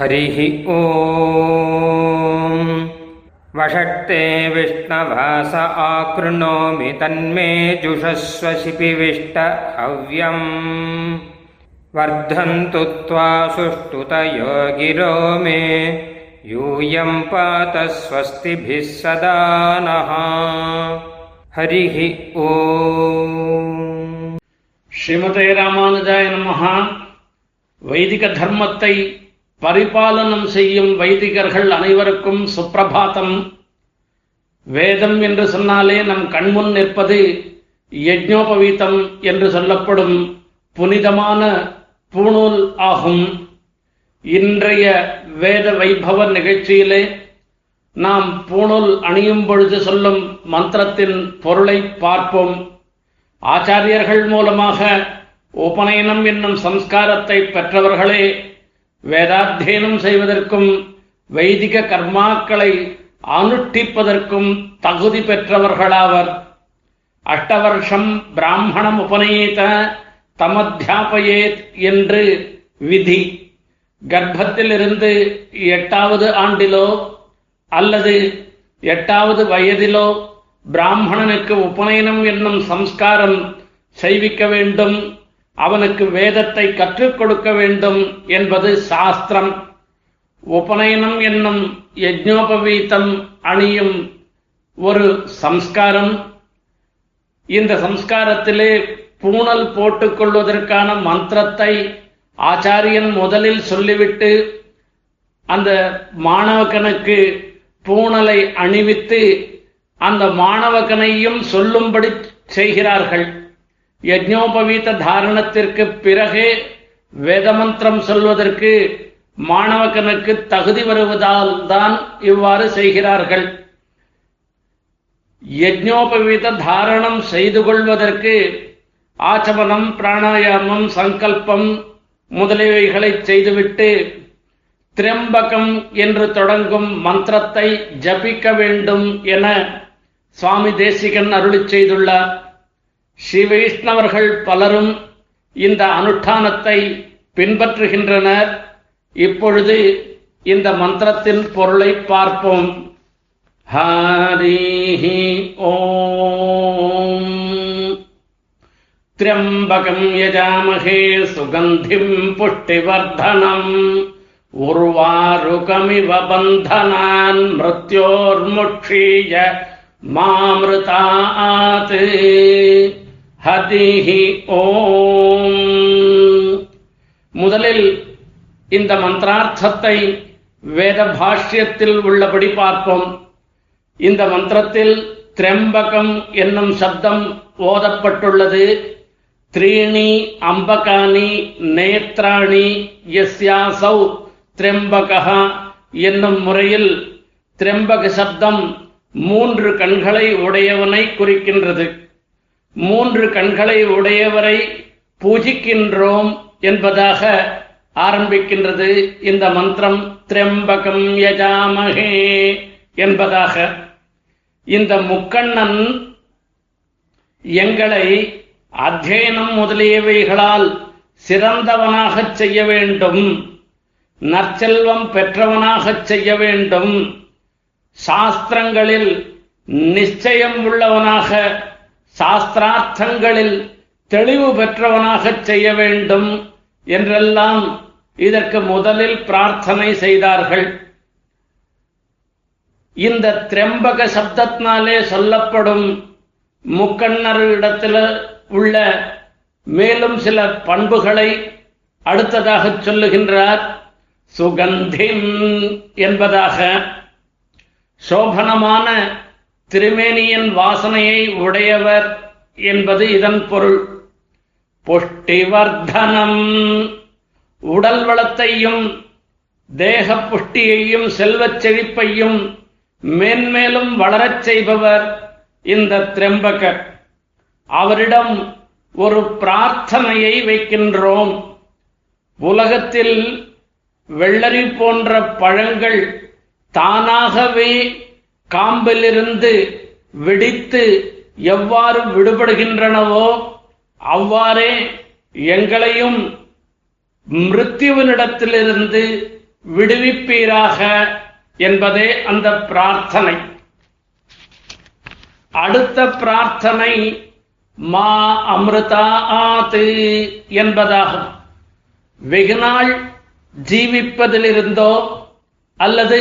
हरिः ओ वषट्ते विष्णवास आकृणोमि तन्मे जुषस्वशिपिविष्ट हव्यम्। वर्धन्तु त्वा सुष्ठुतयो गिरो मे। यूयम् पात स्वस्तिभिः सदा नः। हरिः ओ श्रीमते रामानुजाय नमः। वैदिकधर्मत्तै பரிபாலனம் செய்யும் வைதிகர்கள் அனைவருக்கும் சுப்பிரபாதம். வேதம் என்று சொன்னாலே நம் கண்முன் நிற்பது யஜ்னோபவீதம் என்று சொல்லப்படும் புனிதமான பூணூல் ஆகும். இன்றைய வேத வைபவ நிகழ்ச்சியிலே நாம் பூணூல் அணியும் பொழுது சொல்லும் மந்திரத்தின் பொருளை பார்ப்போம். ஆச்சாரியர்கள் மூலமாக உபநயனம் என்னும் சம்ஸ்காரத்தை பெற்றவர்களே வேதாத்தியனம் செய்வதற்கும் வைதிக கர்மாக்களை அனுஷ்டிப்பதற்கும் தகுதி பெற்றவர்களாவர். அஷ்டவர்ஷம் பிராமணம் உபநயித்த தமத்தியாபயேத் என்று விதி. கர்ப்பத்திலிருந்து எட்டாவது ஆண்டிலோ அல்லது எட்டாவது வயதிலோ பிராமணனுக்கு உபநயனம் என்னும் சம்ஸ்காரம் செய்விக்க வேண்டும். அவனுக்கு வேதத்தை கற்றுக் கொடுக்க வேண்டும் என்பது சாஸ்திரம். உபநயனம் என்னும் யஜ்ஞோபவீதம் அணியும் ஒரு சம்ஸ்காரம். இந்த சம்ஸ்காரத்திலே பூணல் போட்டுக்கொள்வதற்கான மந்திரத்தை ஆச்சாரியன் முதலில் சொல்லிவிட்டு அந்த மாணவகனுக்கு பூணலை அணிவித்து அந்த மாணவகனையும் சொல்லும்படி செய்கிறார்கள். யஜ்ஞோபவீத தாரணத்திற்கு பிறகே வேதமந்திரம் சொல்வதற்கு மாணவகனுக்கு தகுதி வருவதால் தான் இவ்வாறு செய்கிறார்கள். யஜ்ஞோபவீத தாரணம் செய்து கொள்வதற்கு ஆச்சமனம் பிராணாயாமம் சங்கல்பம் முதலியவைகளை செய்துவிட்டு திரம்பகம் என்று தொடங்கும் மந்திரத்தை ஜபிக்க வேண்டும் என சுவாமி தேசிகன் அருளி செய்துள்ளார். ஸ்ரீ வைஷ்ணவர்கள் பலரும் இந்த அனுஷ்டானத்தை பின்பற்றுகின்றனர் இப்பொழுது இந்த மந்திரத்தின் பொருளை பார்ப்போம் ஹரிஹி ஓம் त्र्यम्बकम् यजामहे सुगन्धिम् पुष्टिवर्धनम् उर्वारुकमिव बन्धनान् मृत्योर्मुक्षीय मामृतात् ஹதிஹி ஓம். முதலில் இந்த மந்திரார்த்தத்தை வேத பாஷ்யத்தில் உள்ளபடி பார்ப்போம். இந்த மந்திரத்தில் திரம்பகம் என்னும் சப்தம் ஓதப்பட்டுள்ளது. த்ரீணி அம்பகானி நேத்ராணி எஸ்யாசௌ திரம்பகா என்னும் முறையில் திரம்பக சப்தம் மூன்று கண்களை உடையவனை குறிக்கின்றது. மூன்று கண்களை உடையவரை பூஜிக்கின்றோம் என்பதாக ஆரம்பிக்கின்றது இந்த மந்திரம். திரம்பகம் யஜாமகே என்பதாக. இந்த முக்கண்ணன் எங்களை அத்தியனம் முதலியவைகளால் சிறந்தவனாகச் செய்ய வேண்டும். நற்செல்வம் பெற்றவனாகச் செய்ய வேண்டும். சாஸ்திரங்களில் நிச்சயம் உள்ளவனாக சாஸ்திரார்த்தங்களில் தெளிவு பெற்றவனாகச் செய்ய வேண்டும் என்றெல்லாம் இதற்கு முதலில் பிரார்த்தனை செய்தார்கள். இந்த திரம்பக சப்தத்தினாலே சொல்லப்படும் முக்கண்ணரிடத்தில் உள்ள மேலும் சில பண்புகளை அடுத்ததாக சொல்லுகின்றார். சுகந்திம் என்பதாக சோபனமான திருமேனியின் வாசனையை உடையவர் என்பது இதன் பொருள். புஷ்டிவர்தனம். உடல் வளத்தையும் தேக புஷ்டியையும் செல்வச் செழிப்பையும் மேன்மேலும் வளரச் செய்பவர் இந்த திரம்பகர் அவரிடம் ஒரு பிரார்த்தனையை வைக்கின்றோம். உலகத்தில் வெள்ளரி போன்ற பழங்கள் தானாகவே காம்பிலிருந்து வெடித்து எவ்வாறு விடுபடுகின்றனவோ அவ்வாறே எங்களையும் மிருத்யுவினிடத்திலிருந்து விடுவிப்பீராக என்பதே அந்த பிரார்த்தனை. அடுத்த பிரார்த்தனை மா அமிர்தா ஆத்து என்பதாகும். வெகுநாள் ஜீவிப்பதிலிருந்தோ அல்லது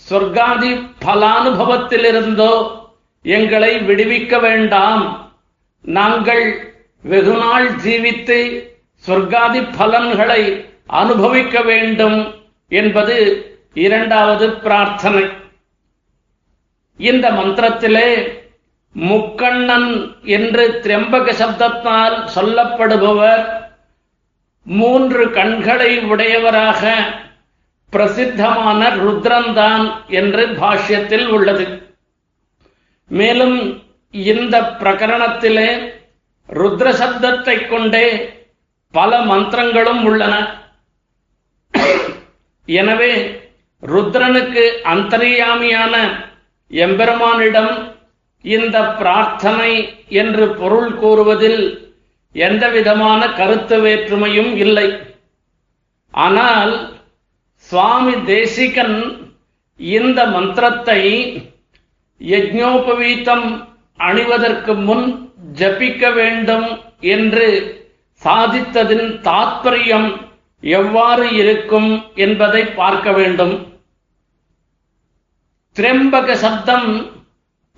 சொர்க்காதி பலானுபவத்திலிருந்தோ எங்களை விடுவிக்க வேண்டாம். நாங்கள் வெகுநாள் ஜீவித்து சொர்க்காதி பலன்களை அனுபவிக்க வேண்டும் என்பது இரண்டாவது பிரார்த்தனை. இந்த மந்திரத்திலே முக்கண்ணன் என்று திரம்பக சப்தத்தால் சொல்லப்படுபவர் மூன்று கண்களை உடையவராக பிரசித்தமான ருத்ரன்தான் என்று பாஷ்யத்தில் உள்ளது. மேலும் இந்த பிரகரணத்திலே ருத்ர சப்தத்தை கொண்டே பல மந்திரங்களும் உள்ளன. எனவே ருத்ரனுக்கு அந்தரியாமியான எம்பெருமானிடம் இந்த பிரார்த்தனை என்று பொருள் கூறுவதில் எந்த விதமான கருத்து வேற்றுமையும் இல்லை. ஆனால் சுவாமி தேசிகன் இந்த மந்திரத்தை யஜ்ஞோபவீதம் அணிவதற்கு முன் ஜபிக்க வேண்டும் என்று சாதித்ததின் தாத்பரியம் எவ்வாறு இருக்கும் என்பதை பார்க்க வேண்டும். திரம்பக சப்தம்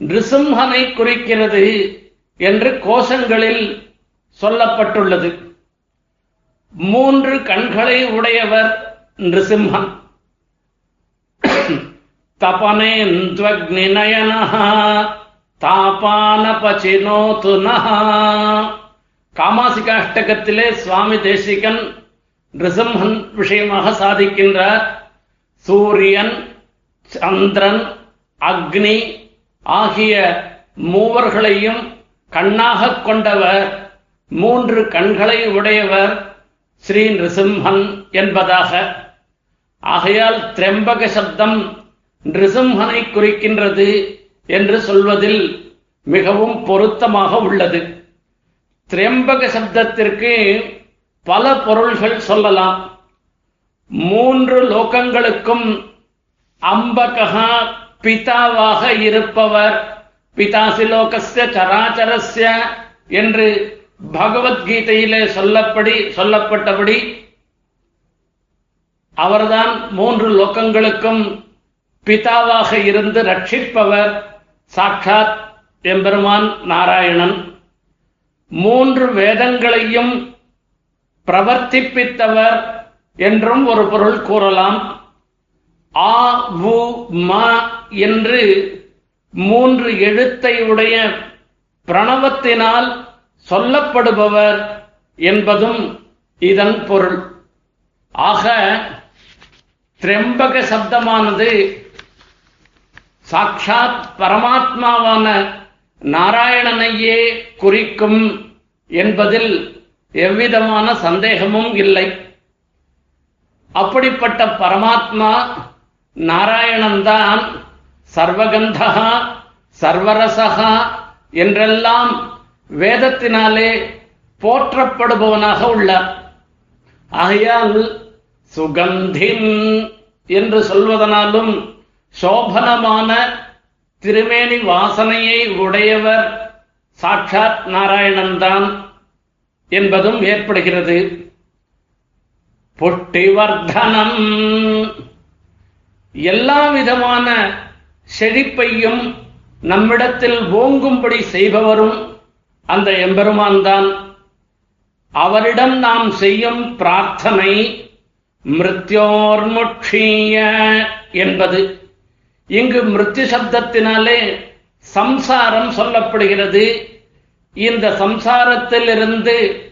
நிருசிம்ஹனை குறிக்கிறது என்று கோஷங்களில் சொல்லப்பட்டுள்ளது. மூன்று கண்களை உடையவர் நிருசிம்ஹன் தபனேந்த்வக்னிநயன தாபானபச்சினோது காமாசிகாஷ்டகத்திலே சுவாமி தேசிகன் நிருசிம்ஹன் விஷயமாக சாதிக்கின்றார் சூரியன் சந்திரன் அக்னி ஆகிய மூவர்களையும் கண்ணாக கொண்டவர் மூன்று கண்களை உடையவர் ஸ்ரீ நிருசிம்ஹன் என்பதாக ஆகையால் திரம்பக சப்தம் நிருசிம்ஹனை குறிக்கின்றது என்று சொல்வதில் மிகவும் பொருத்தமாக உள்ளது. திரம்பக சப்தத்திற்கு பல பொருள்கள் சொல்லலாம். மூன்று லோகங்களுக்கும் அம்பகா பிதாவாக இருப்பவர். பிதாசி லோகஸ்ய சராச்சரஸ்ய என்று பகவத்கீதையிலே சொல்லப்படி சொல்லப்பட்டபடி அவர்தான் மூன்று லோக்கங்களுக்கும் பிதாவாக இருந்து ரட்சிப்பவர் சாட்சாத் எம்பெருமான் நாராயணன். மூன்று வேதங்களையும் பிரவர்த்திப்பித்தவர் என்றும் ஒரு பொருள் கூறலாம். ஆ உ ம என்று மூன்று எழுத்தை உடைய பிரணவத்தினால் சொல்லப்படுபவர் என்பதும் இதன் பொருள். ஆக திரம்பக சப்தமானது சாட்சாத் பரமாத்மாவான நாராயணனையே குறிக்கும் என்பதில் எவ்விதமான சந்தேகமும் இல்லை. அப்படிப்பட்ட பரமாத்மா நாராயணன்தான். சர்வகந்தா சர்வரசகா என்றெல்லாம் வேதத்தினாலே போற்றப்படுபவனாக உள்ளார். ஆகையால் சுகந்தின் என்று சொல்வதனாலும் சோபனமான திருமேனி வாசனையை உடையவர் சாட்சாத் நாராயணன்தான் என்பதும் ஏற்படுகிறது. புட்டிவர்தனம். எல்லா விதமான செழிப்பையும் நம்மிடத்தில் ஓங்கும்படி செய்பவரும் அந்த எம்பெருமான் தான் அவரிடம் நாம் செய்யும் பிரார்த்தனை மிருத்யோர்முட்சீய என்பது. இங்கு மிருத்யு சப்தத்தினாலே சம்சாரம் சொல்லப்படுகிறது. இந்த சம்சாரத்தில் இருந்து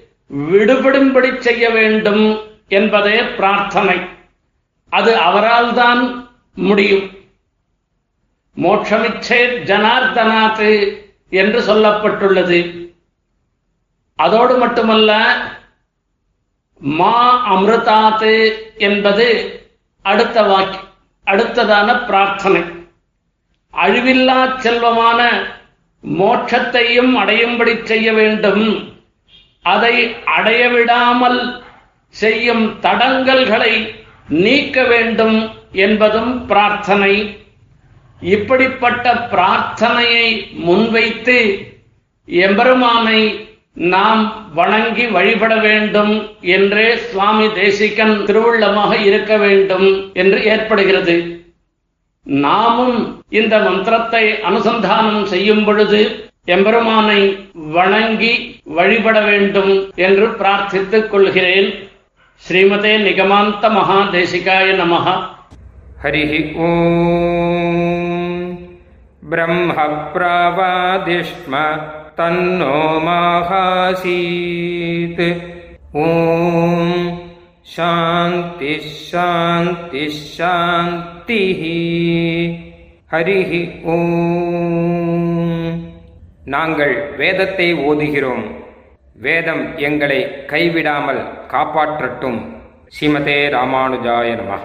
விடுபடும்படி செய்ய வேண்டும் என்பதே பிரார்த்தனை. அது அவரால் தான் முடியும். மோட்சமிச்சே ஜனார்தனாத்து என்று சொல்லப்பட்டுள்ளது. அதோடு மட்டுமல்ல மா அமிர்தாத்து என்பது அடுத்த வாக்கி அடுத்ததான பிரார்த்தனை. அழிவில்லா செல்வமான மோட்சத்தையும் அடையும்படி செய்ய வேண்டும். அதை அடைய விடாமல் செய்யும் தடங்கல்களை நீக்க வேண்டும் என்பதும் பிரார்த்தனை. இப்படிப்பட்ட பிரார்த்தனையை முன்வைத்து எம்பெருமானை நாம் வணங்கி வழிபட வேண்டும் என்றே சுவாமி தேசிகன் திருவுள்ளமாக இருக்க வேண்டும் என்று ஏற்படுகிறது. நாமும் இந்த மந்திரத்தை அனுசந்தானம் செய்யும் பொழுது எம்பெருமானை வணங்கி வழிபட வேண்டும் என்று பிரார்த்தித்துக் கொள்கிறேன். ஸ்ரீமதே நிகமாந்த மகா தேசிகாய நமக ஹரிஹி ஓம். பிரம்ம பிரவாதிஷ்ம तन्नो माहासीत् ॐ शान्तिः शान्तिः शान्तिः ஹரிः ஓம் நாங்கள் வேதத்தை ஓதுகிறோம் வேதம் எங்களை கைவிடாமல் காப்பாற்றட்டும் ஸ்ரீமதே ராமானுஜாய நமः